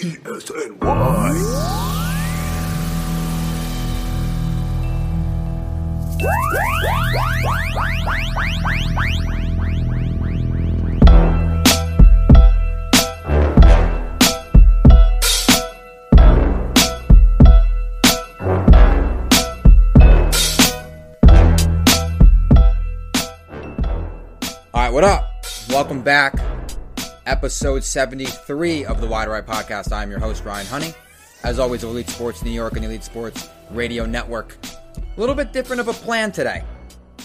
All right, what up? Welcome back. Episode 73 of the Wide Right Podcast. I'm your host, Ryan Honey. As always, Elite Sports New York and Elite Sports Radio Network. A little bit different of a plan today.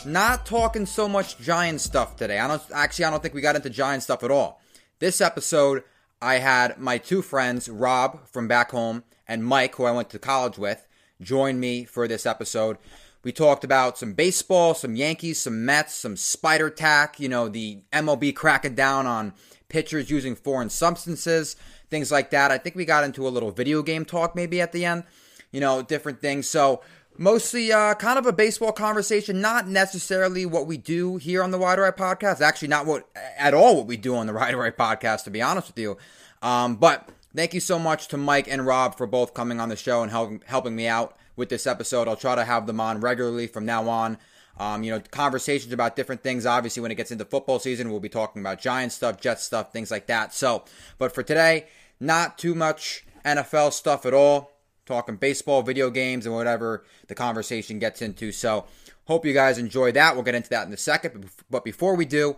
Not talking so much giant stuff today. I don't actually I don't think we got into giant stuff at all. This episode, I had my two friends, Rob from back home and Mike, who I went to college with, join me for this episode. We talked about some baseball, some Yankees, some Mets, some spider tack, you know, the MLB cracking down on pitchers using foreign substances, things like that. I think we got into a little video game talk maybe at the end, you know, different things. So, mostly uh, kind of a baseball conversation, not necessarily what we do here on the Wide Right podcast. Actually, not what at all what we do on the Wide Right podcast, to be honest with you. Um, but thank you so much to Mike and Rob for both coming on the show and helping helping me out with this episode. I'll try to have them on regularly from now on. Um, you know, conversations about different things. Obviously, when it gets into football season, we'll be talking about Giant stuff, Jets stuff, things like that. So, but for today, not too much NFL stuff at all. Talking baseball, video games, and whatever the conversation gets into. So, hope you guys enjoy that. We'll get into that in a second. But before we do,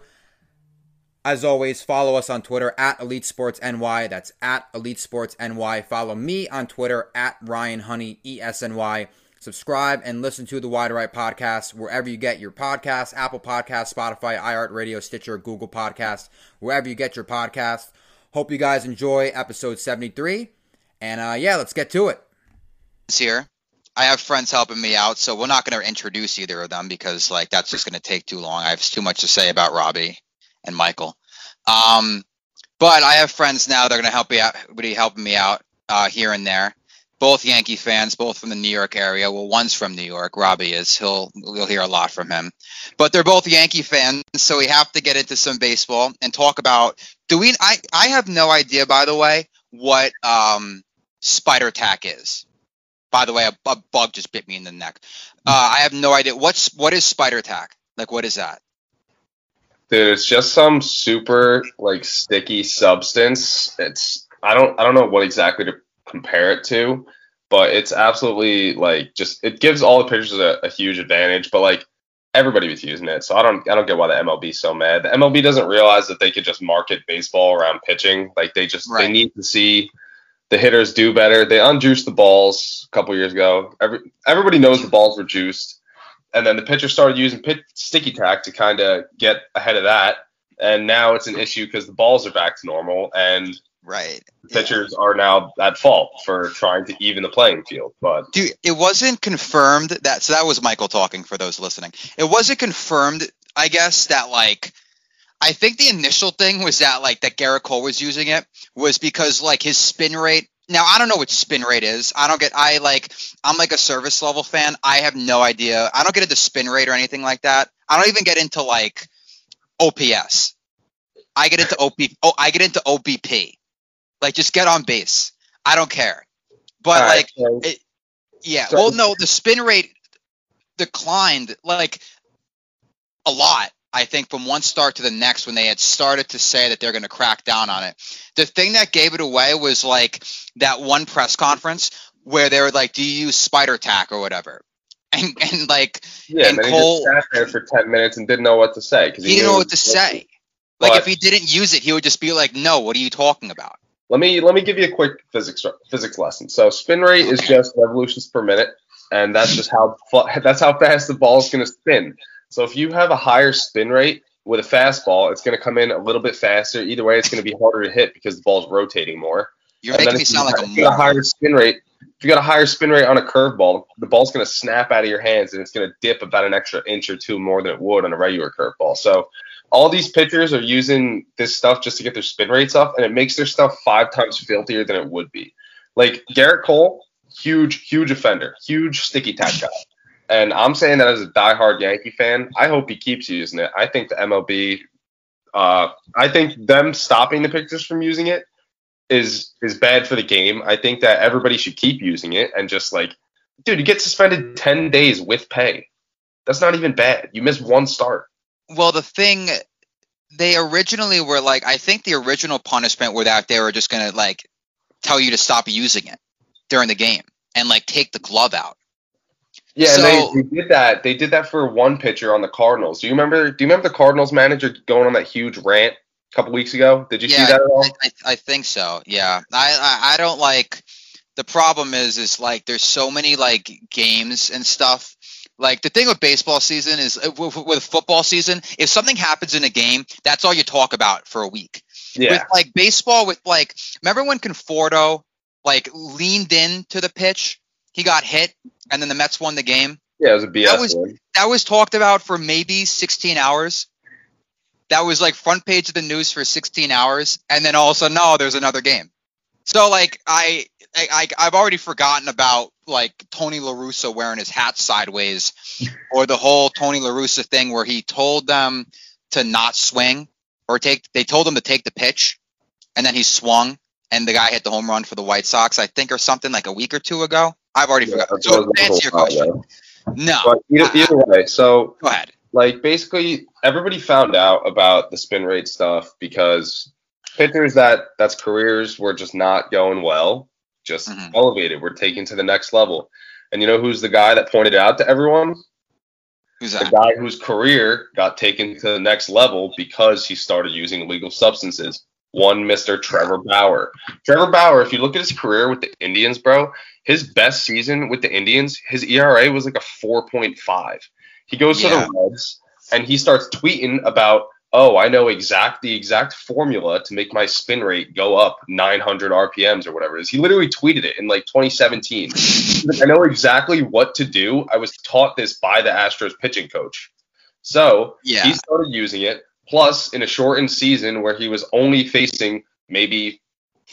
as always, follow us on Twitter at Elite Sports NY. That's at Elite Sports NY. Follow me on Twitter at Ryan Honey ESNY. Subscribe and listen to the Wide Right Podcast wherever you get your podcasts Apple Podcasts, Spotify, iHeartRadio, Stitcher, Google Podcasts, wherever you get your podcast. Hope you guys enjoy episode 73. And uh, yeah, let's get to it. Here. I have friends helping me out, so we're not going to introduce either of them because like that's just going to take too long. I have too much to say about Robbie and Michael. Um, but I have friends now that are going to help me out, be helping me out uh, here and there. Both Yankee fans, both from the New York area. Well, one's from New York. Robbie is. He'll you'll hear a lot from him. But they're both Yankee fans, so we have to get into some baseball and talk about. Do we? I I have no idea, by the way, what um, spider tack is. By the way, a, a bug just bit me in the neck. Uh, I have no idea. What's what is spider tack? Like, what is that? Dude, it's just some super like sticky substance. It's I don't I don't know what exactly to compare it to, but it's absolutely like just it gives all the pitchers a, a huge advantage. But like everybody was using it, so I don't I don't get why the MLB is so mad. The MLB doesn't realize that they could just market baseball around pitching. Like they just Right. they need to see the hitters do better. They unjuiced the balls a couple years ago. Every everybody knows the balls were juiced, and then the pitcher started using pit, sticky tack to kind of get ahead of that. And now it's an issue because the balls are back to normal, and Right. pitchers are now at fault for trying to even the playing field. But Dude, it wasn't confirmed that so that was Michael talking for those listening. It wasn't confirmed, I guess, that like I think the initial thing was that like that Gerrit Cole was using it was because like his spin rate now I don't know what spin rate is. I don't get I like I'm like a service level fan. I have no idea. I don't get into spin rate or anything like that. I don't even get into like OPS. I get into OP oh I get into OBP. Like just get on base. I don't care. But All right, like so- it, yeah. Well, no, the spin rate declined like a lot. I think from one start to the next when they had started to say that they're going to crack down on it. The thing that gave it away was like that one press conference where they were like, "Do you use spider tack or whatever?" And and like yeah, and Cole- he just sat there for ten minutes and didn't know what to say because he didn't know what to say. Like if he didn't use it, he would just be like, "No, what are you talking about?" Let me let me give you a quick physics physics lesson. So spin rate is just revolutions per minute, and that's just how that's how fast the ball is going to spin. So if you have a higher spin rate with a fastball, it's going to come in a little bit faster. Either way, it's going to be harder to hit because the ball's rotating more. You're And making me sound like a a higher spin rate. If you got a higher spin rate on a curveball, the ball's going to snap out of your hands and it's going to dip about an extra inch or two more than it would on a regular curveball. So all these pitchers are using this stuff just to get their spin rates up, and it makes their stuff five times filthier than it would be. Like Gerrit Cole, huge, huge offender, huge sticky tack guy. And I'm saying that as a diehard Yankee fan, I hope he keeps using it. I think the MLB, uh, I think them stopping the pitchers from using it is is bad for the game. I think that everybody should keep using it and just like, dude, you get suspended ten days with pay. That's not even bad. You miss one start. Well, the thing they originally were like, I think the original punishment were that they were just gonna like tell you to stop using it during the game and like take the glove out. Yeah, So- and they, they did that. They did that for one pitcher on the Cardinals. Do you remember? Do you remember the Cardinals manager going on that huge rant a couple weeks ago? Did you yeah, see that at all? I, I, I think so. Yeah, I, I I don't like. The problem is, is like there's so many like games and stuff. Like the thing with baseball season is uh, with, with football season, if something happens in a game, that's all you talk about for a week. yeah, With like baseball, with like remember when Conforto like leaned in to the pitch, he got hit, and then the Mets won the game. yeah, it was a BS. that was- one. that was talked about for maybe 16 hours. That was like front page of the news for 16 hours, and then all of a sudden, no, there's another game. So like I, I, I I've already forgotten about like Tony La Russa wearing his hat sideways, or the whole Tony La Russa thing where he told them to not swing or take. They told him to take the pitch, and then he swung, and the guy hit the home run for the White Sox, I think, or something like a week or two ago. I've already Yeah, forgotten. So to answer your question, no. But either, uh, either way, so Go ahead. like basically everybody found out about the spin rate stuff because pitchers that that's careers were just not going well, just Mhm. elevated, were taken to the next level. And you know who's the guy that pointed out to everyone? Who's that? The guy whose career got taken to the next level because he started using illegal substances. One Mr. Trevor Bauer. Trevor Bauer, if you look at his career with the Indians, bro, his best season with the Indians, his ERA was like a 4.5. He goes Yeah. to the Reds and he starts tweeting about, oh, I know exact the exact formula to make my spin rate go up 900 RPMs or whatever it is. He literally tweeted it in like 2017. Like, I know exactly what to do. I was taught this by the Astros pitching coach. So Yeah. he started using it. Plus, in a shortened season where he was only facing maybe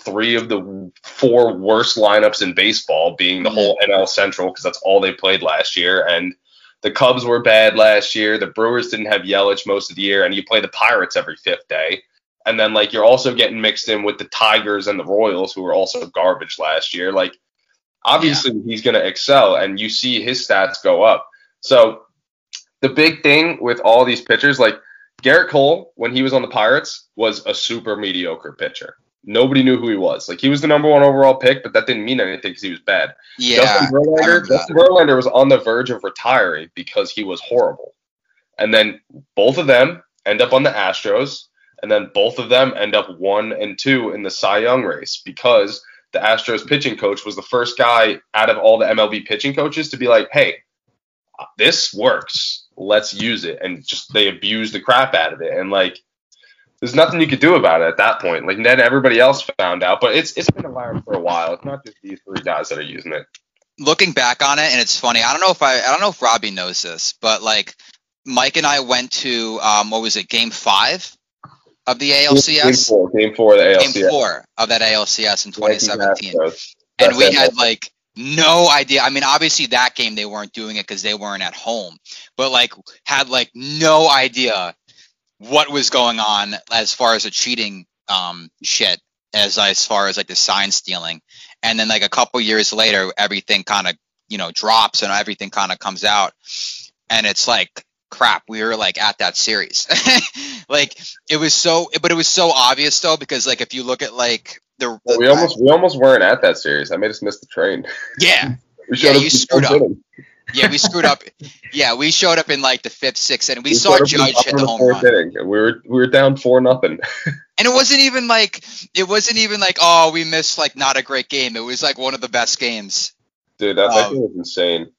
three of the four worst lineups in baseball, being the Mhm. whole NL Central, because that's all they played last year. And the Cubs were bad last year. The Brewers didn't have Yelich most of the year, and you play the Pirates every fifth day. And then, like, you're also getting mixed in with the Tigers and the Royals, who were also garbage last year. Like, obviously, he's going to excel, and you see his stats go up. So, the big thing with all these pitchers, like Gerrit Cole, when he was on the Pirates, was a super mediocre pitcher. Nobody knew who he was. Like, he was the number one overall pick, but that didn't mean anything because he was bad. Yeah. Justin Verlander. Justin Verlander was on the verge of retiring because he was horrible. And then both of them end up on the Astros, and then both of them end up one and two in the Cy Young race because the Astros pitching coach was the first guy out of all the MLB pitching coaches to be like, hey, this works. Let's use it. And just they abused the crap out of it. And like, there's nothing you could do about it at that point. Like then everybody else found out, but it's it's been around for a while. It's not just these three guys that are using it. Looking back on it, and it's funny. I don't know if I, I don't know if Robbie knows this, but like Mike and I went to um, what was it, Game Five of the Game ALCS, four, game four of the ALCS. Game Four of that ALCS in 2017, and we had like no idea. I mean, obviously that game they weren't doing it because they weren't at home, but like had like no idea what was going on as far as the cheating um shit as as far as like the sign stealing and then like a couple years later everything kind of you know drops and everything kind of comes out and it's like crap we were like at that series like it was so but it was so obvious though because like if you look at like the, Well, we almost we almost weren't at that series. I made us miss the train. yeah We Yeah, you screwed up. Inning. yeah we screwed up yeah we showed up in like the fifth sixth and we, We saw showed up in judge hit the home run inning, We were we were down four nothing. And it wasn't even like it wasn't even like oh we missed like not a great game. It was like one of the best games. Dude, that, that Um, game was insane.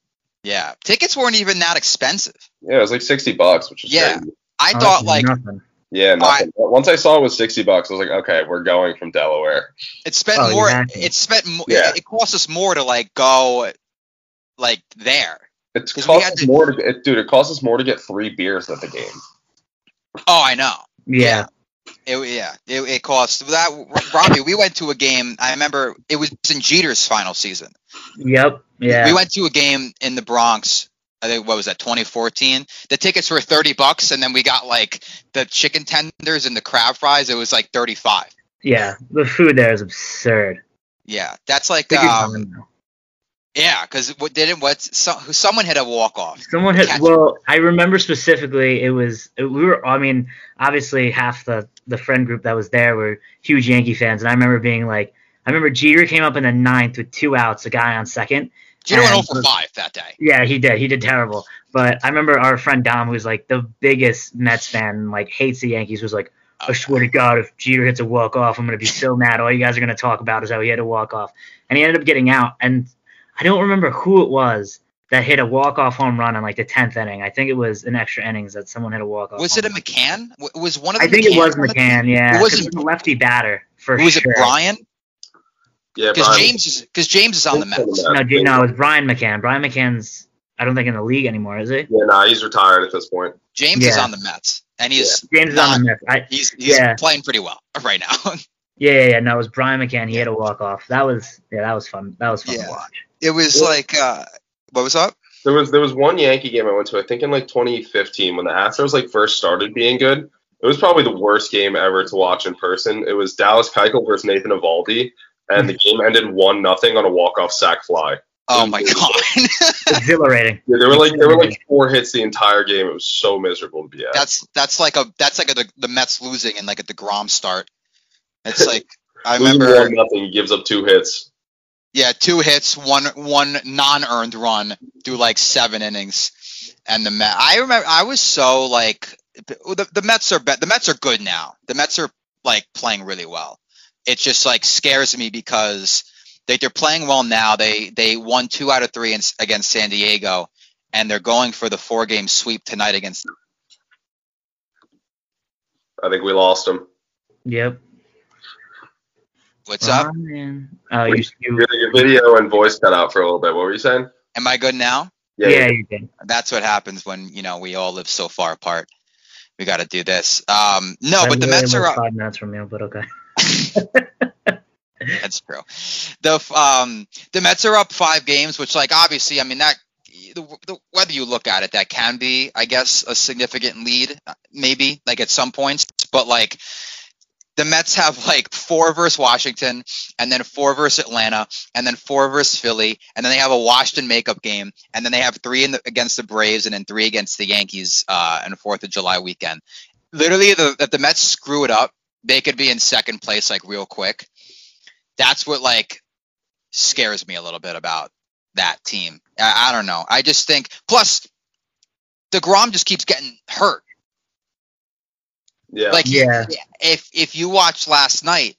Yeah, tickets weren't even that expensive. Yeah, it was like sixty bucks, which is Yeah. crazy. I Oh, thought that's like nothing. Yeah, nothing. Once I saw it was sixty bucks, I was like, okay, we're going from Delaware. it spent Oh, more. had to. It spent more. Yeah. It, it cost us more to like go like there. It we cost had us to- more to it, dude. It costs us more to get three beers at the game. Oh, I know. Yeah. It yeah. It, it cost that. Robbie, we went to a game. I remember it was in Jeter's final season. Yep. Yeah. We went to a game in the Bronx. I think what was that 2014? The tickets were 30 bucks, and then we got like the chicken tenders and the crab fries. It was like 35. Yeah, the food there is absurd. Yeah, that's like um, time, though. Yeah, because what didn't what so, someone hit a walk off. Someone had Catch- well, I remember specifically it was we were I mean, obviously half the the friend group that was there were huge Yankee fans and I remember being like I remember Jeter came up in the ninth with two outs, a guy on second. Jeter went And- 0 for 5 that day. Yeah, he did. He did terrible. But I remember our friend Dom, who's like the biggest Mets fan, like hates the Yankees, was like, I swear to God, if Jeter hits a walk off, I'm gonna be so mad. All you guys are gonna talk about is how he had a walk off, and he ended up getting out. And I don't remember who it was that hit a walk off home run in like the tenth inning. I think it was in extra innings that someone hit a walk off. Was it a McCann? W- Was one of the I the think it was McCann. Yeah, It 'cause wasn't- it was a lefty batter for Was sure. it Brian? Yeah, Because James is because James is on the Mets. No, J- no, it was Brian McCann. Brian McCann's I don't think in the league anymore, is he? Yeah, nah, he's retired at this point. James is on the Mets, and he's James is on the Mets. I, he's he's Yeah. playing pretty well right now. Yeah, yeah, yeah. No, it was Brian McCann. He had a walk off. That was yeah, that was fun. That was fun Yeah. to watch. it was Yeah. like uh, what was up? There was there was one Yankee game I went to, I think in like 2015 when the Astros like first started being good. It was probably the worst game ever to watch in person. It was Dallas Keuchel versus Nathan Eovaldi, and the game ended one nothing on a walk off sac fly. Oh my god, Exhilarating. Yeah, there were like there were like four hits the entire game. It was so miserable to be at. that's that's like a that's like a, the, the Mets losing in like a Degrom start. It's like I remember, nothing. He gives up two hits. yeah, two hits, one one non-earned run through like seven innings, and the Met. I remember I was so like the the Mets are be- the Mets are good now. The Mets are like playing really well. It just like scares me because they they're playing well now. They they won two out of three in, against San Diego, and they're going for the four game sweep tonight against. I think we lost them. Yep. What's up? Brian. Oh, you, you Your, your video and voice cut out for a little bit. What were you saying? Am I good now? yeah, you did. That's what happens when you know we all live so far apart. We got to do this. Um, no, I'm but the Mets are up. five minutes from you, but okay. That's true. The um the Mets are up five games, which like obviously, I mean that the, the, whether you look at it, that can be, I guess, a significant lead, uh, maybe like at some points. But like the Mets have like four versus Washington, and then four versus Atlanta, and then four versus Philly, and then they have a Washington makeup game, and then they have three the, against the Braves, and then three against the Yankees uh, and Fourth of July weekend. Literally, the, if the Mets screw it up, they could be in second place like real quick. That's what like scares me a little bit about that team. I, I don't know. I just think plus the Degrom just keeps getting hurt. Yeah. Like Yeah. if if you watched last night,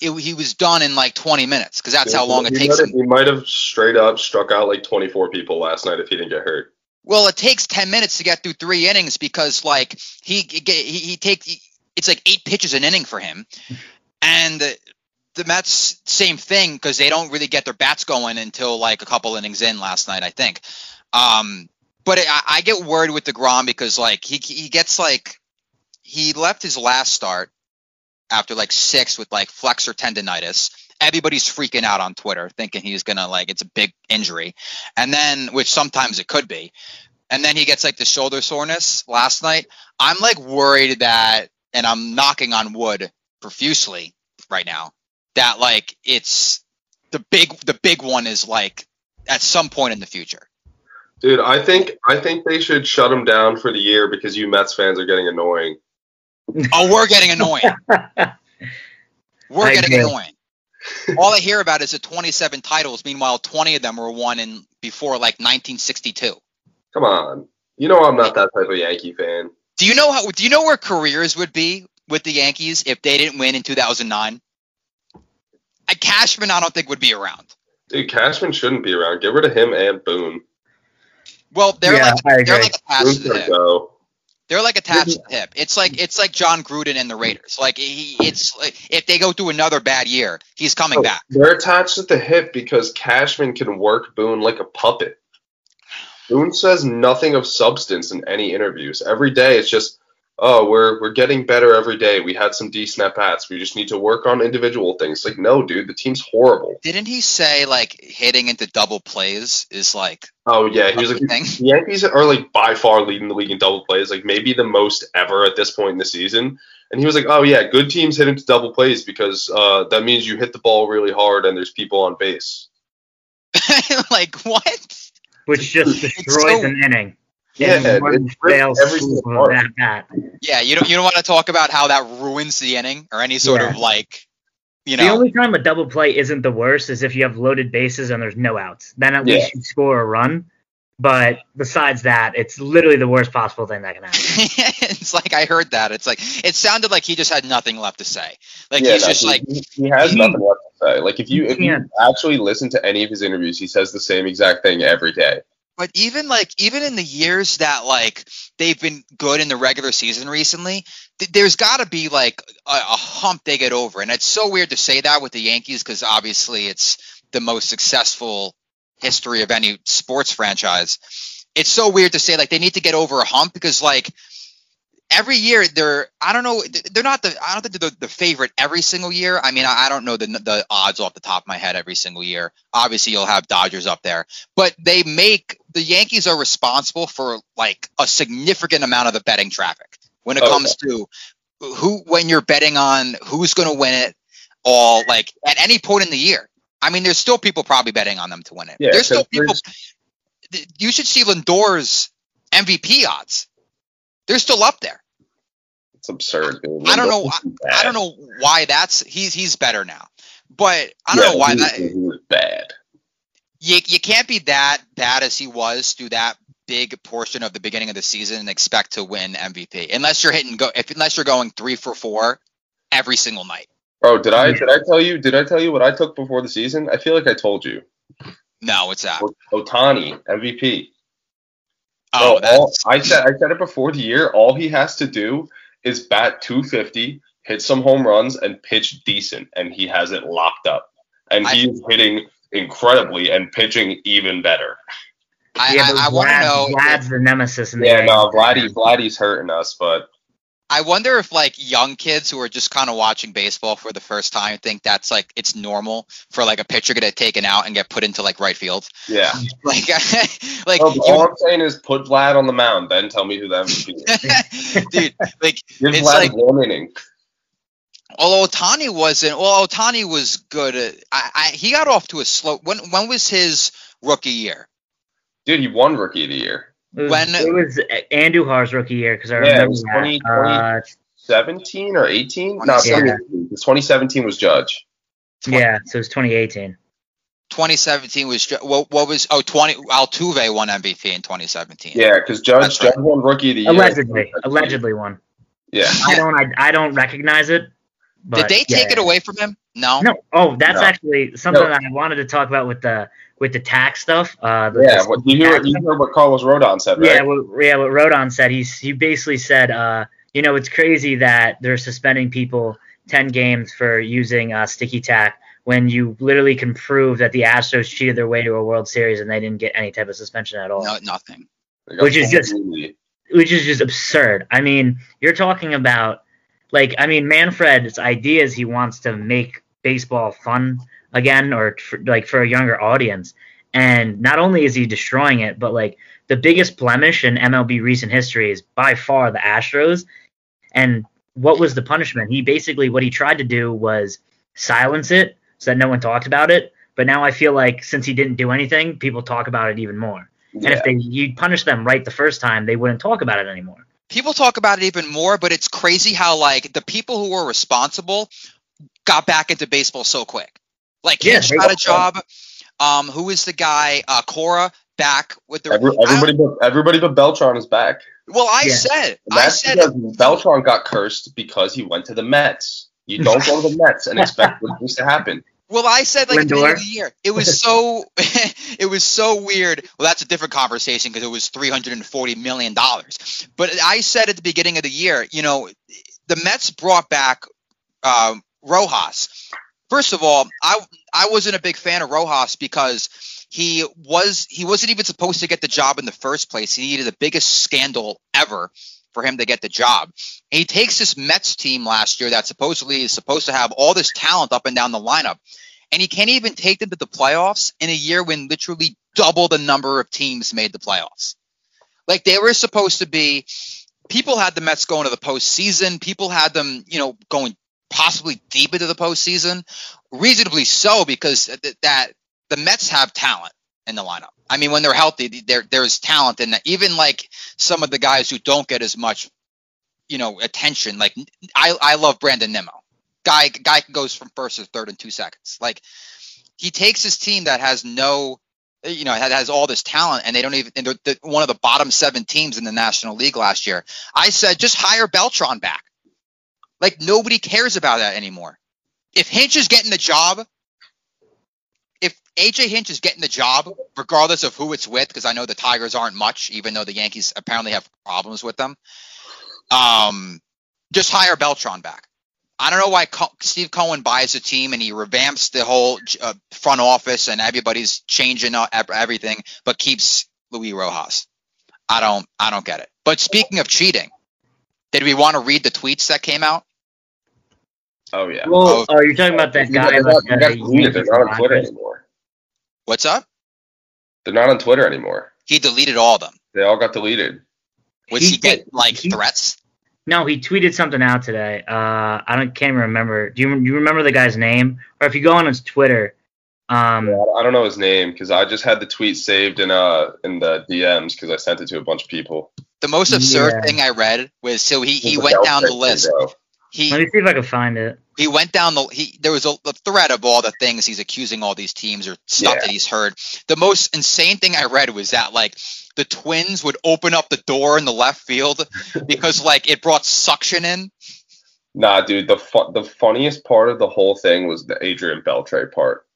it, he was done in like 20 minutes because that's how long it takes might have, him. he might have straight up struck out like 24 people last night if he didn't get hurt. Well, it takes 10 minutes to get through three innings because like he he, he takes it's like eight pitches an inning for him, and the, the Mets same thing because they don't really get their bats going until like a couple innings in last night, I think. Um, but I, I get worried with Degrom because like he he gets like he left his last start after like six with like flexor tendonitis. Everybody's freaking out on Twitter, thinking he's gonna like it's a big injury, and then which sometimes it could be, and then he gets like the shoulder soreness last night. I'm like worried that, and I'm knocking on wood profusely right now that like it's the big the big one is like at some point in the future. Dude, I think I think they should shut him down for the year because you Mets fans are getting annoying. Oh, we're getting annoying. We're I getting agree. annoying. All I hear about is the 27 titles. Meanwhile, 20 of them were won in before like 1962. Come on. You know I'm not that type of Yankee fan. Do you know how? Do you know where careers would be with the Yankees if they didn't win in 2009? A Cashman, I don't think would be around. Dude, Cashman shouldn't be around. Get rid of him and Boone. Well, they're Yeah, like they're like attached Boone's to the go. They're like attached to the hip. It's like it's like Jon Gruden and the Raiders. Like he, it's like if they go through another bad year, he's coming Oh, back. They're attached at the hip because Cashman can work Boone like a puppet. Boone says nothing of substance in any interviews. Every day it's just, oh, we're we're getting better every day. We had some decent at bats. We just need to work on individual things. Like, no, dude, the team's horrible. Didn't he say like hitting into double plays is like Oh yeah, he was like, a thing? the Yankees are like by far leading the league in double plays, like maybe the most ever at this point in the season. And he was like, "Oh yeah, good teams hit into double plays because uh, that means you hit the ball really hard and there's people on base." like what? Which just destroys so- an inning. Yeah, one it's every swoop single of that bat. Yeah, you don't you don't want to talk about how that ruins the inning or any sort Yeah. of like, you know. The only time a double play isn't the worst is if you have loaded bases and there's no outs. Then at Yeah. least you score a run. But besides that, it's literally the worst possible thing that can happen. it's like I heard that. It's like it sounded like he just had nothing left to say. Like yeah, he's no, just he, like he, he has nothing left to say. Like if you if you actually listen to any of his interviews, he says the same exact thing every day. But even like even in the years that like they've been good in the regular season recently, th- there's got to be like a, a hump they get over, and it's so weird to say that with the Yankees because obviously it's the most successful history of any sports franchise. It's so weird to say like they need to get over a hump because like every year they're I don't know they're not the I don't think they're the, the favorite every single year. I mean I, I don't know the the odds off the top of my head every single year. Obviously you'll have Dodgers up there, but they make the Yankees are responsible for like a significant amount of the betting traffic when it Oh, comes to who when you're betting on who's going to win it all like at any point in the year. I mean there's still people probably betting on them to win it. Yeah, there's still people there's- you should see Lindor's MVP odds. They're still up there. It's absurd. Dude. I don't know. I, I don't know why that's he's he's better now, but I don't Yeah, know why he, that he was bad. you you can't be that bad as he was through that big portion of the beginning of the season and expect to win MVP unless you're hitting go if unless you're going three for four every single night. Bro, did I did I tell you did I tell you what I took before the season? I feel like I told you. No, what's that? Ohtani MVP. Oh, Bro, all, I said I said it before the year. All he has to do is bat 250, hit some home runs, and pitch decent, and he has it locked up. And I- he's hitting incredibly and pitching even better. I, yeah, I, I want to Vlad- know. Vlad's the nemesis in the Yeah, game. no, Vladdy, Vladdy's hurting us, but I wonder if like young kids who are just kind of watching baseball for the first time think that's like it's normal for like a pitcher to get taken out and get put into like right field. yeah. Like, like you- all I'm saying is put Vlad on the mound, then tell me who the MVP is. dude, like Give It's Vlad like- one inning. although Ohtani wasn't, well, Ohtani was good. At, I, I he got off to a slow. When when was his rookie year? Dude, he won Rookie of the Year. It was, when- it was Andujar's rookie year because I Yeah, it remember was that. 20, Uh, 17 or 18? No, Yeah. 2017 was Judge. yeah, so it was 2018. 2017 was ju- what, what was oh 20 Altuve won MVP in 2017. Yeah, because Judge, That's right. Judge won Rookie of the Year. Allegedly, allegedly one. Yeah. I don't, I, I don't recognize it. But Did they take yeah. it away from him? No. No. Oh, that's No. actually something No. that I wanted to talk about with the with the tax stuff. Uh, the, Yeah, what, you, hear, you heard what Carlos Rodon said, right? Yeah, what, yeah, what Rodon said, he's he basically said, uh, you know, it's crazy that they're suspending people ten games for using uh, sticky tack when you literally can prove that the Astros cheated their way to a World Series and they didn't get any type of suspension at all, No, nothing. Which is just- which is just absurd. I mean, you're talking about like, I mean, Manfred's ideas he wants to make baseball fun again, or for, like for a younger audience. And not only is he destroying it, but like the biggest blemish in MLB recent history is by far the Astros. And what was the punishment? He basically what he tried to do was silence it so that no one talked about it. But now I feel like since he didn't do anything, people talk about it even more. And if they you punish them right the first time, they wouldn't talk about it anymore. People talk about it even more, but it's crazy how like the people who were responsible got back into baseball so quick. Like Yeah, Hinch got a job. Um, who is the guy? Uh, Cora back with the. Every, everybody, but, everybody but Beltran is back. well, I Yeah. said, And I said, because Beltran got cursed because he went to the Mets. You don't go to the Mets and expect good things to happen. Well, I said like at the beginning of the year, it was so it was so weird. Well, that's a different conversation because it was three hundred and forty million dollars. But I said at the beginning of the year, you know, the Mets brought back um, Rojas. First of all, I I wasn't a big fan of Rojas because he was he wasn't even supposed to get the job in the first place. He needed the biggest scandal ever for him to get the job. And he takes this Mets team last year that supposedly is supposed to have all this talent up and down the lineup, and he can't even take them to the playoffs in a year when literally double the number of teams made the playoffs. Like they were supposed to be people had the Mets going to the postseason. People had them, you know, going possibly deep into the postseason. Reasonably so, because th- that the Mets have talent in the lineup. I mean, when they're healthy, there there's talent in that. Even like some of the guys who don't get as much, you know, attention. Like I I love Brandon Nimmo. Guy guy goes from first to third in two seconds. Like he takes his team that has no eh, you know, that has all this talent, and they don't even. And they're, one of the bottom seven teams in the National League last year. I said, just hire Beltran back. Like nobody cares about that anymore. If Hinch is getting the job, AJ Hinch is getting the job, regardless of who it's with, because I know the Tigers aren't much, even though the Yankees apparently have problems with them. Um, just hire Beltran back. I don't know why Co- Steve Cohen buys a team and he revamps the whole uh, front office and everybody's changing everything, but keeps Luis Rojas. I don't, I don't get it. But speaking of cheating, did we want to read the tweets that came out? Oh yeah. Well, oh, oh you're talking about that guy. They're not, What's up? They're not on Twitter anymore. He deleted all of them. They all got deleted. Was he, he get like he, threats? No, he tweeted something out today. Uh, I don't can't even remember. Do you you remember the guy's name? Or if you go on his Twitter, um, yeah, I don't know his name because I just had the tweet saved in uh in the DMs because I sent it to a bunch of people. The most absurd yeah. thing I read was so he he went down the list. He, Let me see if I can find it. He went down the he there was a, a thread of all the things he's accusing all these teams or stuff yeah. that he's heard. The most insane thing I read was that like the Twins would open up the door in the left field because like it brought suction in. Nah, dude, the fu- the funniest part of the whole thing was the Adrian Beltre part.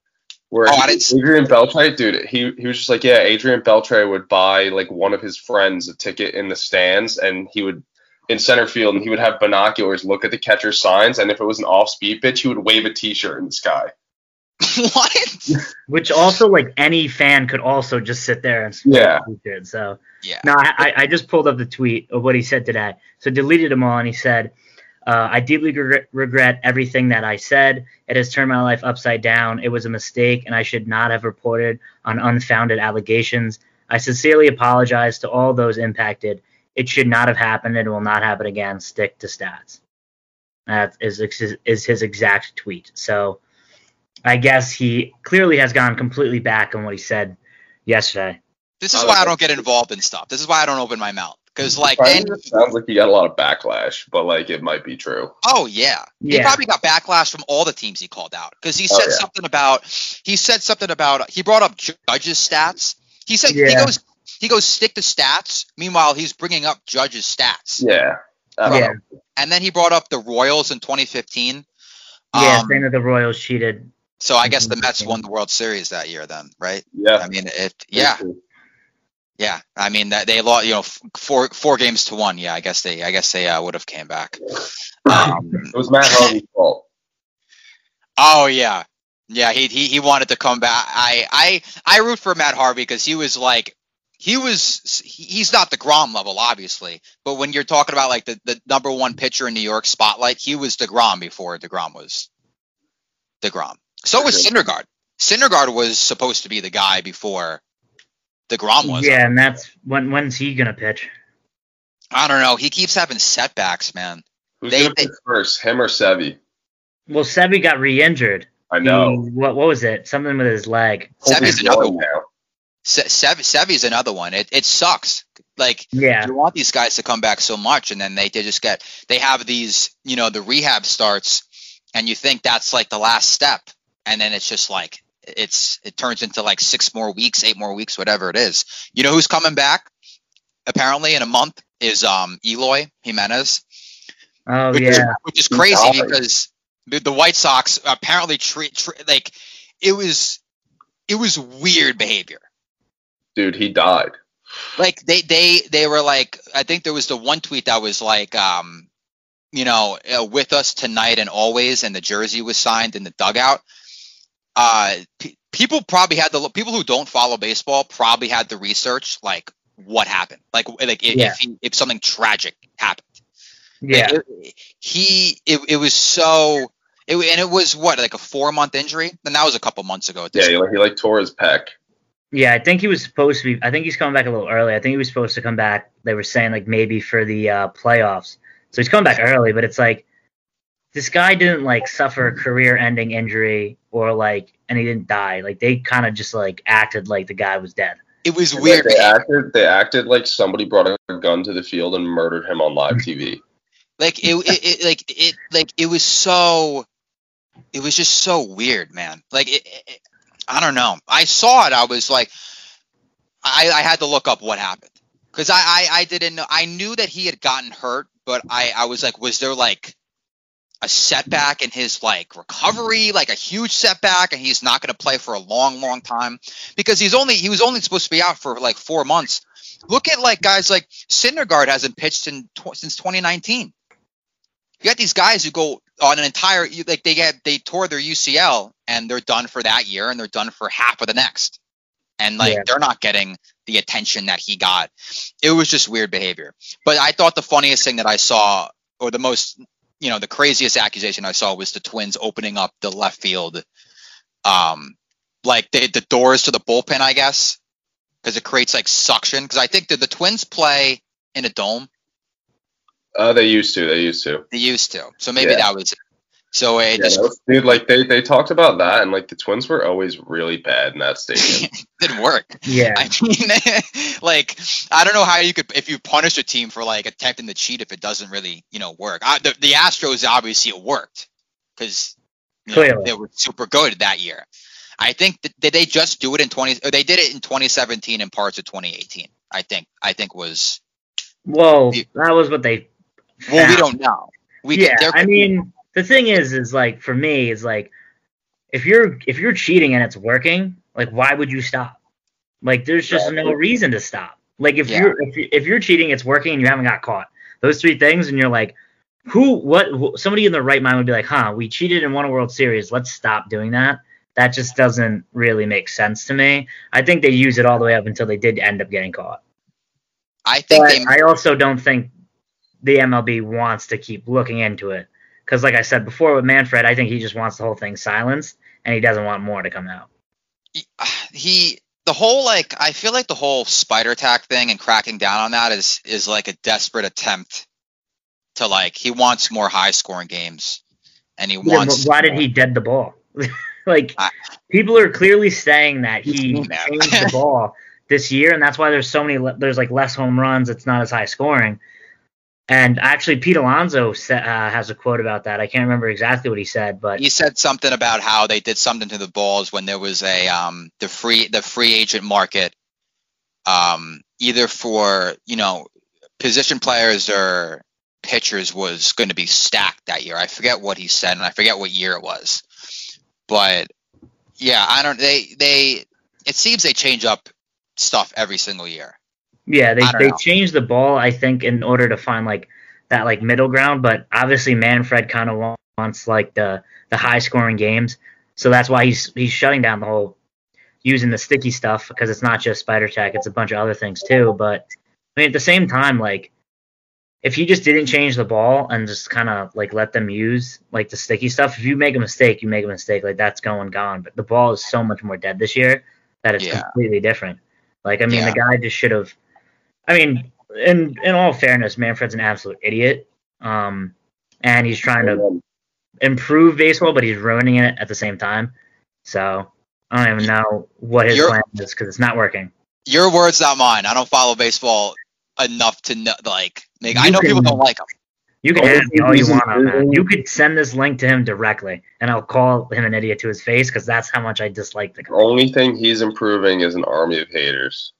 Where oh, he, Adrian Beltre, dude, he, he was just like, yeah, Adrian Beltre would buy like one of his friends a ticket in the stands, and he would in center field, and he would have binoculars look at the catcher's signs, and if it was an off speed pitch, he would wave a T-shirt in the sky. what? Which also, like any fan, could also just sit there and yeah. Did, so yeah. No, I, I just pulled up the tweet of what he said today. So deleted them all, and he said, uh, "I deeply regret, regret everything that I said. It has turned my life upside down. It was a mistake, and I should not have reported on unfounded allegations. I sincerely apologize to all those impacted. It should not have happened, and it will not happen again. Stick to stats." That is is his exact tweet. So I guess he clearly has gone completely back on what he said yesterday. This is why I don't get involved in stuff. This is why I don't open my mouth. Because like, and, sounds like he got a lot of backlash, but like it might be true. Oh yeah, yeah. he probably got backlash from all the teams he called out because he oh, said oh, yeah. something about he said something about he brought up judges stats. He said yeah. he goes he goes stick to stats. Meanwhile, he's bringing up judges stats. Yeah, yeah. Know. And then he brought up the Royals in 2015. Yeah, um, saying that the Royals cheated so I guess the Mets won the World Series that year, then, right? Yeah. I mean, it. Yeah. Yeah. I mean that they lost, you know, four four games to one. Yeah. I guess they. I guess they uh, would have came back. Um, it was Matt Harvey's fault. Oh yeah, yeah. He he he wanted to come back. I I I root for Matt Harvey because he was like he was he's not the Grom level, obviously, but when you're talking about like the, the number one pitcher in New York spotlight, he was deGrom before deGrom was deGrom. So was Syndergaard. Syndergaard was supposed to be the guy before deGrom was. Yeah, and that's when when's he gonna pitch? I don't know. He keeps having setbacks, man. Who's they, gonna pitch first, him or Sevy? Well, Sevy got re-injured. I know. He, what what was it? Something with his leg. Sevy's another one. Se- Sevy's another one. It it sucks. Like yeah. you want these guys to come back so much, and then they, they just get they have these you know the rehab starts, and you think that's like the last step, and then it's just like it's it turns into like six more weeks, eight more weeks, whatever it is. You know who's coming back? Apparently in a month is um Eloy Jimenez. Oh which yeah, is, which is crazy because the, the, White Sox apparently treat, treat like it was it was weird behavior. Dude, he died. Like they they they were like I think there was the one tweet that was like um you know uh, with us tonight and always and the jersey was signed in the dugout uh, p- people probably had the people who don't follow baseball probably had the research like what happened, like like if yeah. if, he, if, something tragic happened. Yeah, it, he it, it was so. It, and it was what like a four month injury. And that was a couple months ago. yeah, he, he like tore his pec. Yeah, I think he was supposed to be. I think he's coming back a little early. I think he was supposed to come back. They were saying like maybe for the uh, playoffs. So he's coming back early, but it's like this guy didn't like suffer a career-ending injury or like, and he didn't die. Like they kind of just like acted like the guy was dead. It was Like, weird. they acted. They acted like somebody brought a gun to the field and murdered him on live TV. like it, it, it like it like it was so it was just so weird man like it, it, i don't know. I saw it. I was like i i had to look up what happened. Because I, I i didn't know. I knew that he had gotten hurt but i i was like was there like a setback in his like recovery? Like a huge setback and he's not going to play for a long long time? Because he's only he was only supposed to be out for like four months. Look at like guys like Syndergaard hasn't pitched in tw- since 2019 you got these guys who go on an entire like they get they tore their UCL and they're done for that year and they're done for half of the next. And like Yeah. they're not getting the attention that he got. It was just weird behavior. But I thought the funniest thing that I saw or the most you know the craziest accusation I saw was the Twins opening up the left field um like the the doors to the bullpen I guess because it creates like suction because I think that the Twins play in a dome Uh, they used to. They used to. they used to. So maybe Yeah. that was it. So it Yeah, just was- dude, like they, they talked about that, and like the Twins were always really bad in that stadium. didn't work. Yeah, I mean, like I don't know how you could if you punish a team for like attempting to cheat if it doesn't really you know work. I, the, the Astros obviously it worked because you know, they were super good that year. I think that, did they just do it in twenty? Or they did it in 2017 and parts of 2018. I think I think was well, You- that was what they. Well we don't know. We yeah, I mean, the thing is, is like for me, is like if you're if you're cheating and it's working, like why would you stop? Like there's just no reason to stop. Like if Yeah. you're if, you- if you're cheating, it's working, and you haven't got caught. Those three things, and you're like, who, what? wh- Somebody in the right mind would be like, huh, we cheated and won a World Series. Let's stop doing that. That just doesn't really make sense to me. I think they use it all the way up until they did end up getting caught. I think But they I also don't think the MLB wants to keep looking into it because, like I said before with Manfred, I think he just wants the whole thing silenced and he doesn't want more to come out. he the whole like I feel like the whole spider attack thing and cracking down on that is is like a desperate attempt to like he wants more high scoring games and he Yeah, but wants why did he dead the ball? like I- people are clearly saying that he changed the ball this year, and that's why there's so many. le- There's like less home runs. It's not as high scoring. And actually, Pete Alonso sa- uh, has a quote about that. I can't remember exactly what he said, but he said something about how they did something to the balls when there was a um the free the free agent market um either for you know position players or pitchers was going to be stacked that year. I forget what he said and I forget what year it was. But yeah, I don't they they it seems they change up stuff every single year. Yeah, they they know. changed the ball, I think, in order to find like that like middle ground. But obviously, Manfred kind of wants like the the high scoring games, so that's why he's he's shutting down the whole using the sticky stuff because it's not just spider tech; it's a bunch of other things too. But I mean, at the same time, like if you just didn't change the ball and just kind of like let them use like the sticky stuff, if you make a mistake, you make a mistake. Like that's going gone. But the ball is so much more dead this year that it's Yeah. completely different. Like I mean, Yeah. the guy just should have. I mean, in in all fairness, Manfred's an absolute idiot. Um, and he's trying to improve baseball, but he's ruining it at the same time. So I don't even know what his You're- plan is because it's not working. Your words, not mine. I don't follow baseball enough to know, like make. I You know people don't like him. You can ask me all you want on that. You could send this link to him directly, and I'll call him an idiot to his face because that's how much I dislike the The guy. only thing he's improving is an army of haters.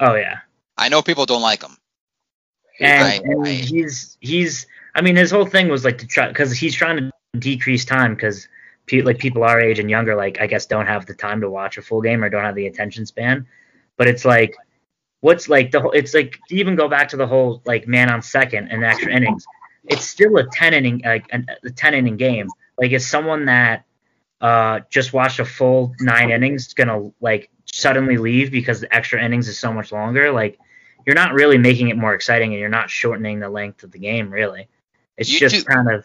Oh yeah, I know people don't like him. and, I- and I- he's he's. I mean, his whole thing was like to try because he's trying to decrease time because pe- like people our age and younger, like I guess, don't have the time to watch a full game or don't have the attention span. But it's like, what's like the whole? It's like to even go back to the whole like man on second and extra innings. It's still a ten inning like a ten inning game. Like is someone that uh just watched a full nine innings gonna like suddenly leave because the extra innings is so much longer? Like you're not really making it more exciting and you're not shortening the length of the game really. It's You just do- kind of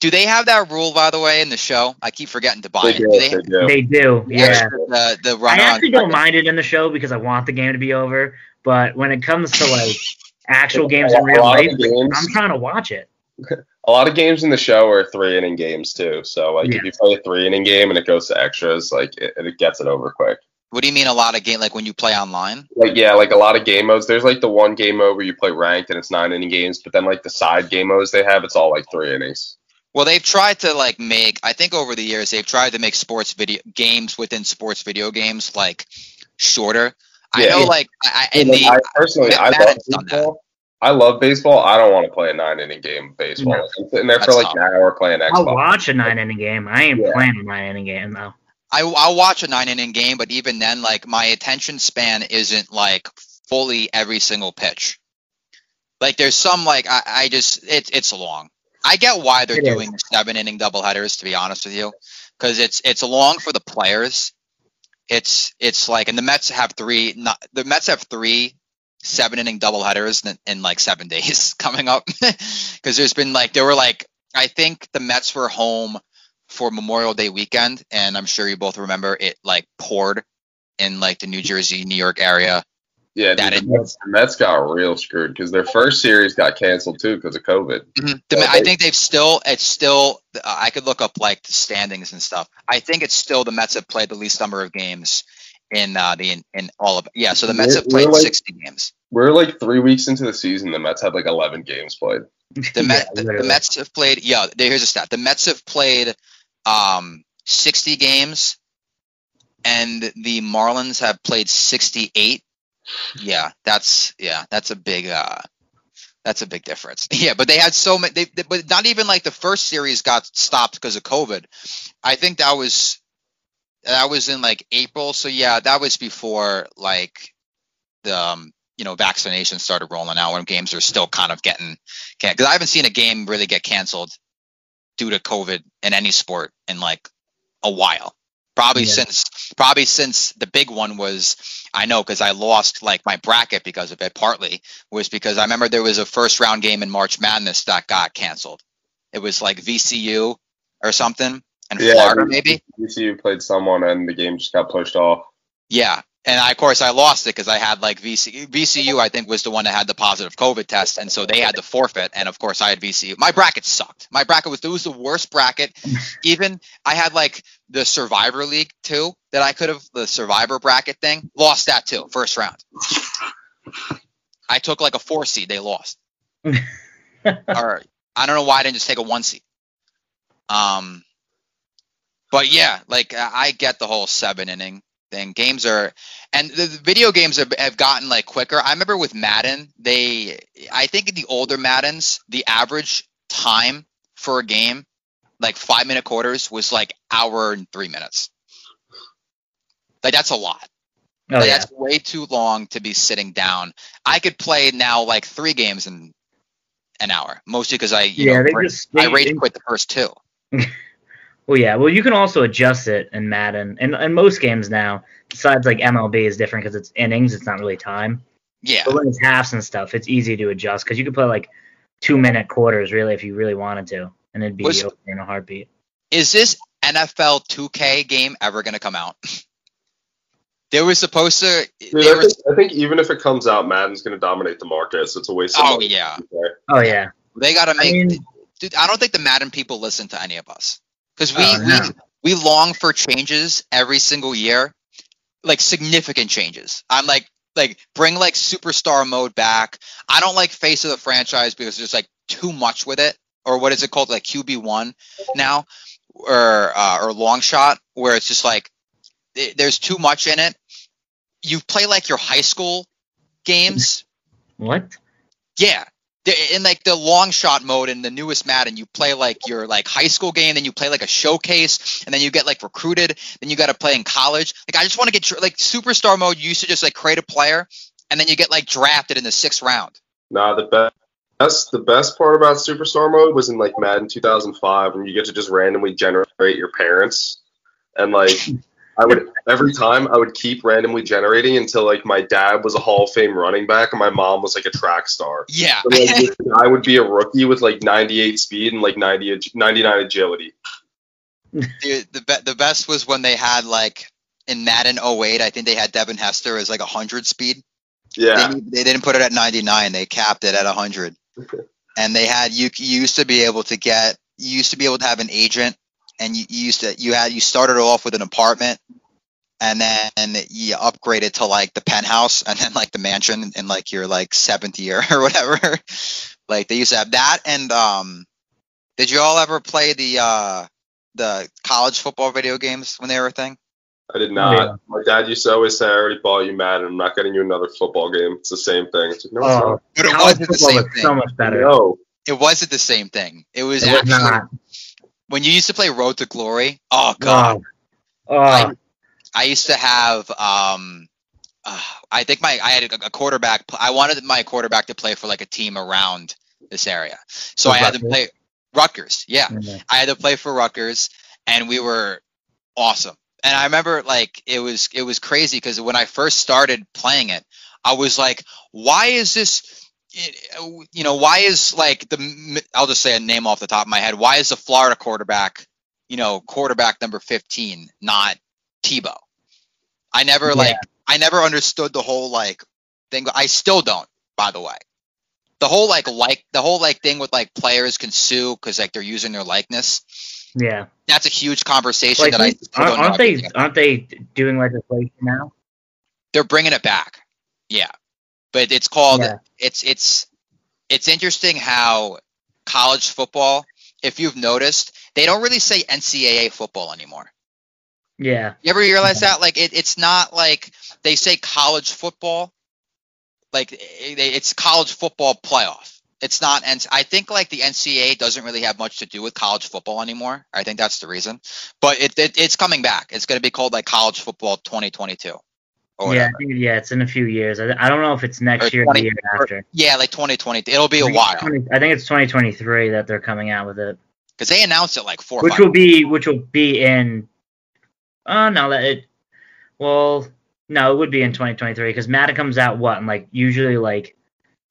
Do they have that rule, by the way, in the show? I keep forgetting to buy They it. do, Do they they do. They do, the yeah. extra- the, the I actually on. don't mind it in the show because I want the game to be over. But when it comes to like actual games in real life, games- I'm trying to watch it. A lot of games in the show are three inning games too. So like Yeah. if you play a three inning game and it goes to extras, like it, it gets it over quick. What do you mean a lot of game? Like when you play online? Like yeah, like a lot of game modes. There's like the one game mode where you play ranked and it's nine inning games, but then like the side game modes they have, it's all like three innings. Well, they've tried to like make. I think over the years they've tried to make sports video games within sports video games like shorter. I Yeah. know, like, I, I, in Like, the I personally, I love Madden's done that. baseball. I love baseball. I don't want to play a nine inning game of baseball. No. I'm sitting there for like tough. an hour playing Xbox. I'll Xbox. watch a nine inning game. I ain't Yeah. playing a nine inning game though. I, I'll watch a nine inning game, but even then, like my attention span isn't like fully every single pitch. Like there's some like I, I just it's it's long. I get why they're It doing the seven inning doubleheaders to be honest with you, because it's it's long for the players. It's it's like and the Mets have three not the Mets have three seven inning doubleheaders in, in like seven days coming up because there's been like there were like I think the Mets were home for Memorial Day weekend, and I'm sure you both remember it like poured in like the New Jersey, New York area. Yeah, That dude, is- the, Mets, the Mets got real screwed because their first series got canceled too because of COVID. The, Yeah, I they- think they've still, it's still, uh, I could look up like the standings and stuff. I think it's still the Mets have played the least number of games in uh, the in, in all of yeah. So the Mets have played like- 60 games. We're like three weeks into the season. The Mets had like 11 games played. The, Met, Yeah, the, the. Mets have played. Yeah, here's a stat. The Mets have played um, 60 games, and the Marlins have played 68. Yeah, that's yeah, that's a big uh, that's a big difference. Yeah, but they had so many. They, they, but not even like the first series got stopped because of COVID. I think that was that was in like April. So yeah, that was before like the um, you know vaccinations started rolling out when games are still kind of getting because I haven't seen a game really get canceled due to COVID in any sport in like a while. Probably Yeah. since probably since the big one was I know because I lost like my bracket because of it. Partly was because I remember there was a first round game in March Madness that got canceled. It was like VCU or something and Florida maybe. VCU played someone and the game just got pushed off. Yeah, and I, of course I lost it because I had like VC, VCU. I think was the one that had the positive COVID test, and so they had to forfeit. And of course I had VCU. My bracket sucked. My bracket was it was the worst bracket. Even I had like the Survivor League too that I could have the Survivor bracket thing. Lost that too first round. I took like a four seed. They lost. All right. I don't know why I didn't just take a one seed. Um, but yeah, like I I get the whole seven inning thing. Games are, and the, the video games have, have gotten like quicker. I remember with Madden, they, I think in the older Maddens, the average time for a game, like five minute quarters, was like hour and three minutes. Like that's a lot. Oh Like, yeah. That's way too long to be sitting down. I could play now like three games in an hour, mostly because I, you Yeah, know, they just I they- rage quit the first two. Well, yeah. Well, you can also adjust it in Madden, and and most games now, besides like MLB, is different because it's innings. It's not really time. Yeah, But when it's halves and stuff, it's easy to adjust because you could play like two minute quarters really if you really wanted to, and it'd be Was- over in a heartbeat. is this NFL 2K game ever going to come out? They were supposed to. Dude, there I, was, think, I think even if it comes out, Madden's going to dominate the market, so it's a waste of oh money. yeah, Oh yeah. they got to I make. mean, dude, I don't think the Madden people listen to any of us because we, no. we we long for changes every single year, like significant changes. I'm like like bring like superstar mode back. I don't like face of the franchise because there's like too much with it, or what is it called, like QB one now, or uh, or long shot, where it's just like th- there's too much in it. You play like your high school games. what? Yeah. In like the long shot mode in the newest Madden, you play like your like high school game, then you play like a showcase, and then you get like recruited, then you got to play in college. Like I just want to get like superstar mode. You used to just like create a player, and then you get like drafted in the sixth round. Nah, the best. That's the best part about Superstar mode was in like Madden 2005 when you get to just randomly generate your parents, and like I would every time I would keep randomly generating until like my dad was a Hall of Fame running back and my mom was like a track star. Yeah. So, like, guy would be a rookie with like 98 speed and like 90 99 agility. Dude, the be- the best was when they had like in Madden 08, I think they had Devin Hester as like 100 speed. Yeah. They, they didn't put it at 99. They capped it at 100. And they had you, you used to be able to get you used to be able to have an agent and you, you used to you had you started off with an apartment and then you upgraded to like the penthouse and then like the mansion in like your like seventh year or whatever. like they used to have that and um did you all ever play the uh the college football video games when they were a thing? I did not. yeah. My dad used to always say, "I already bought you Madden. I'm not getting you another football game. It's the same thing." It's like, no, it's Oh, not. But it wasn't the same was thing. so much better. No. It wasn't the same thing. It was It was actually not. When you used to play Road to Glory. Oh god. Oh, oh, I, I used to have um uh, I think my I had a, a quarterback I wanted my quarterback to play for like a team around this area. So I had to play Rutgers. Yeah. yeah. I had to play for Rutgers and we were awesome. And I remember like it was it was crazy because when I first started playing it, I was like, why is this it- you know, why is like the I'll just say a name off the top of my head. Why is the Florida quarterback, you know, quarterback number 15 not Tebow? I never Yeah. like I never understood the whole like thing. I still don't, by the way. The whole like like the whole like thing with like players can sue because like they're using their likeness. yeah. That's a huge conversation Like, that I aren't, aren't they aren't they doing legislation now? They're bringing it back, yeah. But it's called Yeah. it's it's it's interesting how college football. If you've noticed, they don't really say NCAA football anymore. Yeah. You ever realize that? Like it, it's not like they say college football. Like it, it's college football playoff. It's not. And I think like the NCAA doesn't really have much to do with college football anymore. I think that's the reason. But it, it it's coming back. It's going to be called like college football 2022. Or Yeah, whatever. think, yeah, it's in a few years. I, I don't know if it's next Or year or the year after. Yeah, like 2020. It'll be a think while 20 I think it's 2023 that they're coming out with it, because they announced it like four. which will be which will be in. Oh no, that it. Well, no, it would be in 2023 because Madden comes out what? And like usually like,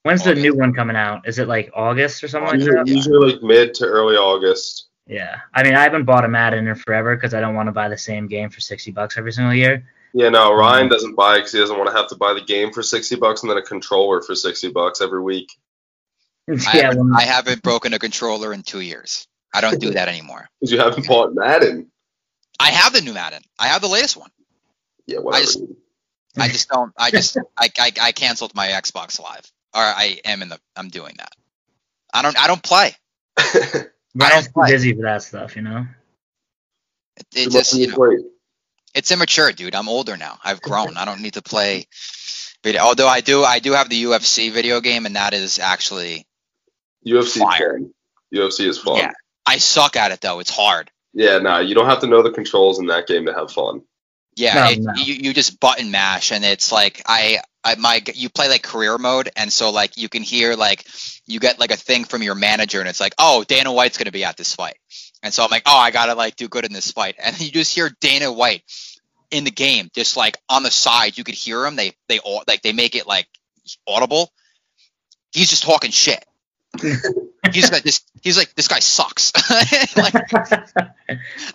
when's the new one coming out? Is it like August or something like Usually, that? usually like mid to early August. Yeah, I mean I haven't bought a Madden in forever because I don't want to buy the same game for 60 bucks every single year. Yeah, no, Mm-hmm. Ryan doesn't buy because he doesn't want to have to buy the game for sixty bucks and then a controller for sixty bucks every week. I, yeah, haven't, I haven't broken a controller in two years. I don't do that anymore. Because you haven't bought Madden. I have the new Madden. I have the latest one. Yeah, whatever. just- I just don't. I just I, I I canceled my Xbox Live, or I am in the. I'm doing that. I don't. I don't play. Ryan's too play. busy for that stuff, you know. It, it just you know, great. It's immature, dude. I'm older now. I've grown. I don't need to play video. Although I do. I do have the UFC video game, and that is actually. UFC Fire. fun. UFC is fun. Yeah. I suck at it though. It's hard. Yeah, no, you don't have to know the controls in that game to have fun. Yeah, No, it, no. You, you just button mash, and it's like I, I my you play like career mode, and so like you can hear like you get like a thing from your manager, and it's like, oh, Dana White's gonna be at this fight, and so I'm like, oh, I gotta like do good in this fight, and you just hear Dana White in the game, just like on the side, you could hear him. They they au- like they make it like audible. He's just talking shit. he's like this. He's like this guy sucks. like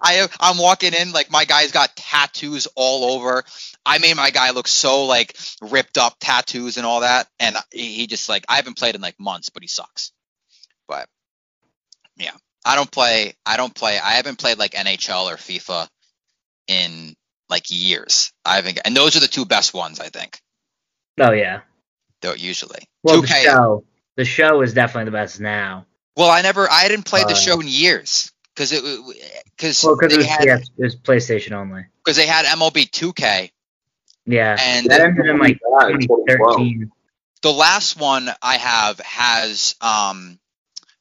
I I'm walking in like my guy's got tattoos all over. I made my guy look so like ripped up tattoos and all that, and he just like I haven't played in like months, but he sucks. But yeah, I don't play. I don't play. I haven't played like NHL or FIFA in like years. I haven't, and those are the two best ones I think. oh yeah. Though usually, Well, the 2K. show, the show is definitely the best now. Well, I never. I didn't play the Uh, show in years because it because Well, because it they was, had yeah, it was PlayStation only. because they had MLB 2K Yeah, and that ended in like Yeah, in 2012. 2013. the last one I have has um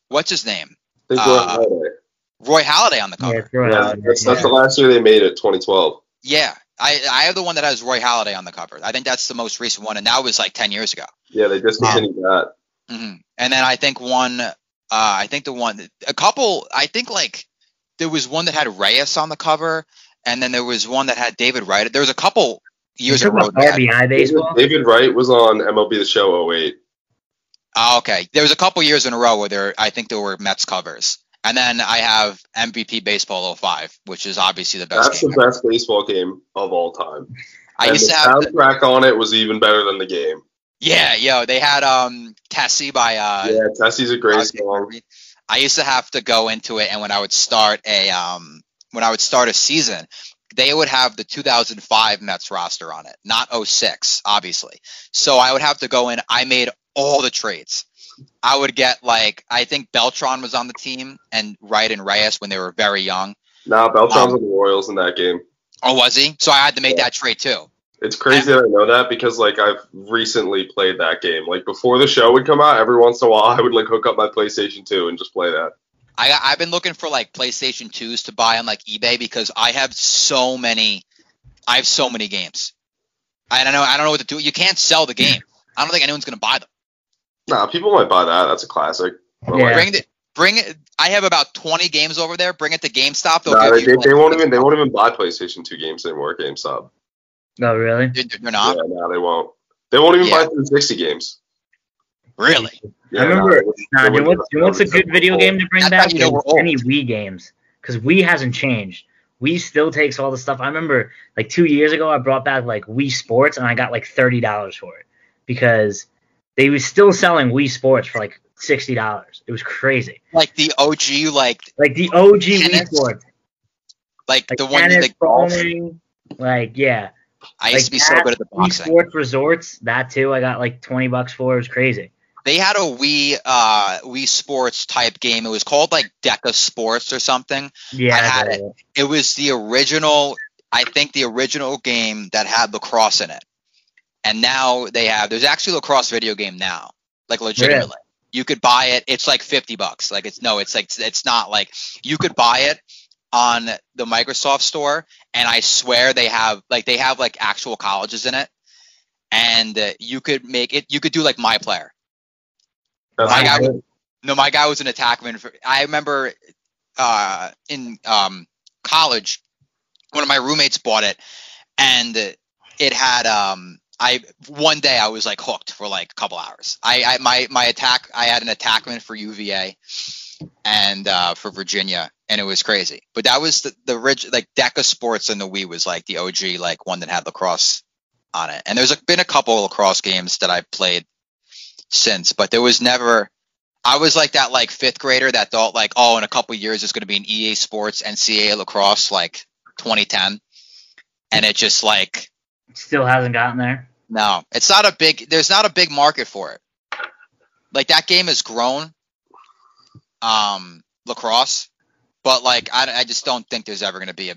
what's his name? I think Uh, we're on Friday. Roy Halladay on the cover. throw it Yeah, that's, that's yeah. the last year they made it, 2012. Yeah. I, I have the one that has Roy Halladay on the cover. I think that's the most recent one, and that was like ten years ago. Yeah, they discontinued that. hmm And then I think one, uh, I think the one, a couple, I think like there was one that had Reyes on the cover, and then there was one that had David Wright. There was a couple years ago. You a row. talking about that had- RBI baseball. David Wright was on MLB The Show 08. Oh, okay. There was a couple years in a row where there, I think there were Mets covers, and then I have MVP Baseball 05, which is obviously the best That's game. the best baseball game of all time. I and used the to have, the, soundtrack on it was even better than the game. yeah, yo, they had um Tessie by uh, yeah, Tessie's a great Ozzy song. I used to have to go into it, and when I would start a um, when I would start a season, they would have the 2005 Mets roster on it, not 06, obviously. So I would have to go in. I made all the trades. I would get like I think Beltran was on the team, and Wright and Reyes when they were very young. Nah, Beltran's Um, on the Royals in that game. Oh, was he? So I had to make Yeah. that trade too. It's crazy that I know that because like I've recently played that game. Like before the show would come out, every once in a while I would like hook up my PlayStation 2 and just play that. I I've been looking for like PlayStation 2s to buy on like eBay because I have so many I have so many games. I don't know I don't know what to do. You can't sell the game. I don't think anyone's gonna buy them. Nah, people might buy that. That's a classic. But, Yeah. like, Bring it bring it I have about 20 games over there. Bring it to GameStop. They'll nah, give they, you, they, they like, won't even they won't even buy PlayStation 2 games anymore at GameStop. Oh, really? They're, they're not Yeah, nah, they won't. They won't even Yeah. buy 360 games. really. Yeah, I remember- nah, Nah, they you know wouldn't what, do you know what's a good video game to bring That's back? you know Is we're old. Any Wii games. Because Wii hasn't changed. Wii still takes all the stuff. I remember like two years ago, I brought back like Wii Sports and I got like $30 for it because they were still selling Wii Sports for like $60. It was crazy. Like the OG like Like the OG Wii Sports. like, Like the one tennis, like golf. bowling, like yeah. I used to be so good at the Wii boxing. Sports Resorts, that too. I got like 20 bucks for. It was crazy. they had a Wii uh Wii Sports type game. It was called like Deca Sports or something. Yeah, I had it. It was the original I think the original game that had lacrosse in it. And now they have there's actually a lacrosse video game now. Like legitimately. You could buy it. It's like 50 bucks. Like it's no, it's like it's not like you could buy it on the Microsoft store and I swear they have like they have like actual colleges in it. And uh, you could make it you could do like my player. That's My guy was, no, my guy was an attackman. For, I remember uh, in um, college, one of my roommates bought it, and it had um, I one day I was like hooked for like a couple hours. I, I my my attack I had an attackman for UVA and uh, for Virginia, and it was crazy. But that was the the rich like Deca Sports and the Wii was like the OG like one that had lacrosse on it. And there's been a couple of lacrosse games that I've played since, but there was never. I was like that like fifth grader that thought like, oh, in a couple years there's going to be an EA Sports NCAA lacrosse like 2010, and it just like Still hasn't gotten there. no, it's not a big. There's not a big market for it. Like that game has grown, um, lacrosse, but like I, I just don't think there's ever going to be a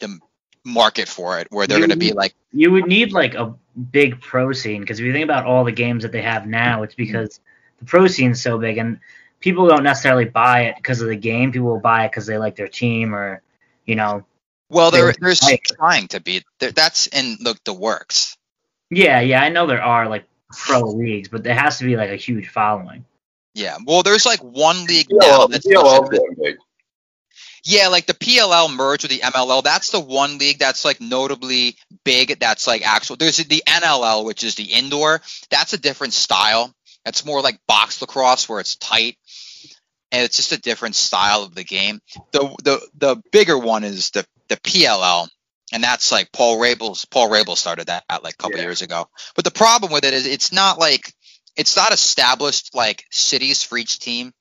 the market for it where they're going to be like You would need like a big pro scene because if you think about all the games that they have now, it's because the pro scene's so big and people don't necessarily buy it because of the game. People will buy it because they like their team or, you know, well they're They're there's like- trying to be there- that's in the the works. yeah, yeah. I know there are like pro leagues, but there has to be like a huge following. Yeah, well there's like one league now that's PLL's getting big. Yeah, like the PLL merged with the MLL. That's the one league that's like notably big. That's like actual. There's the NLL, which is the indoor. That's a different style. That's more like box lacrosse, where it's tight, and it's just a different style of the game. The the the bigger one is the the PLL, and that's like Paul Rabil's. Paul Rabil started that like a couple Yeah. years ago. But the problem with it is it's not like it's not established like cities for each team.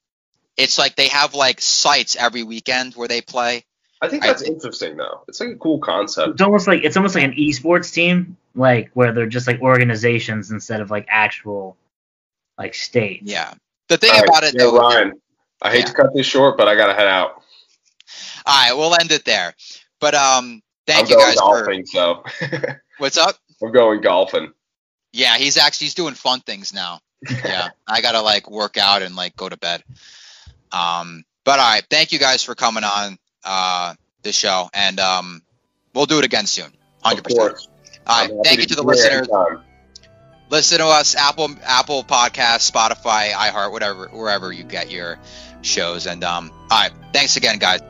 It's like they have like sites every weekend where they play. I think I that's think- interesting though. It's like a cool concept. It's almost like it's almost like an esports team, like where they're just like organizations instead of like actual like states. Yeah. The thing All right, about it yeah, though, Ryan. I hate Yeah. to cut this short, but I gotta head out. all right, we'll end it there. But um, thank I'm you guys for golfing, so what's up. I'm going golfing. Yeah, he's actually he's doing fun things now. Yeah, I gotta like work out and like go to bed. Um, but all right, thank you guys for coming on uh the show, and um, we'll do it again soon. Hundred percent. All right, thank you to the listeners. anytime. listen to us apple apple podcast spotify iheart whatever wherever you get your shows. And um all right. Thanks again guys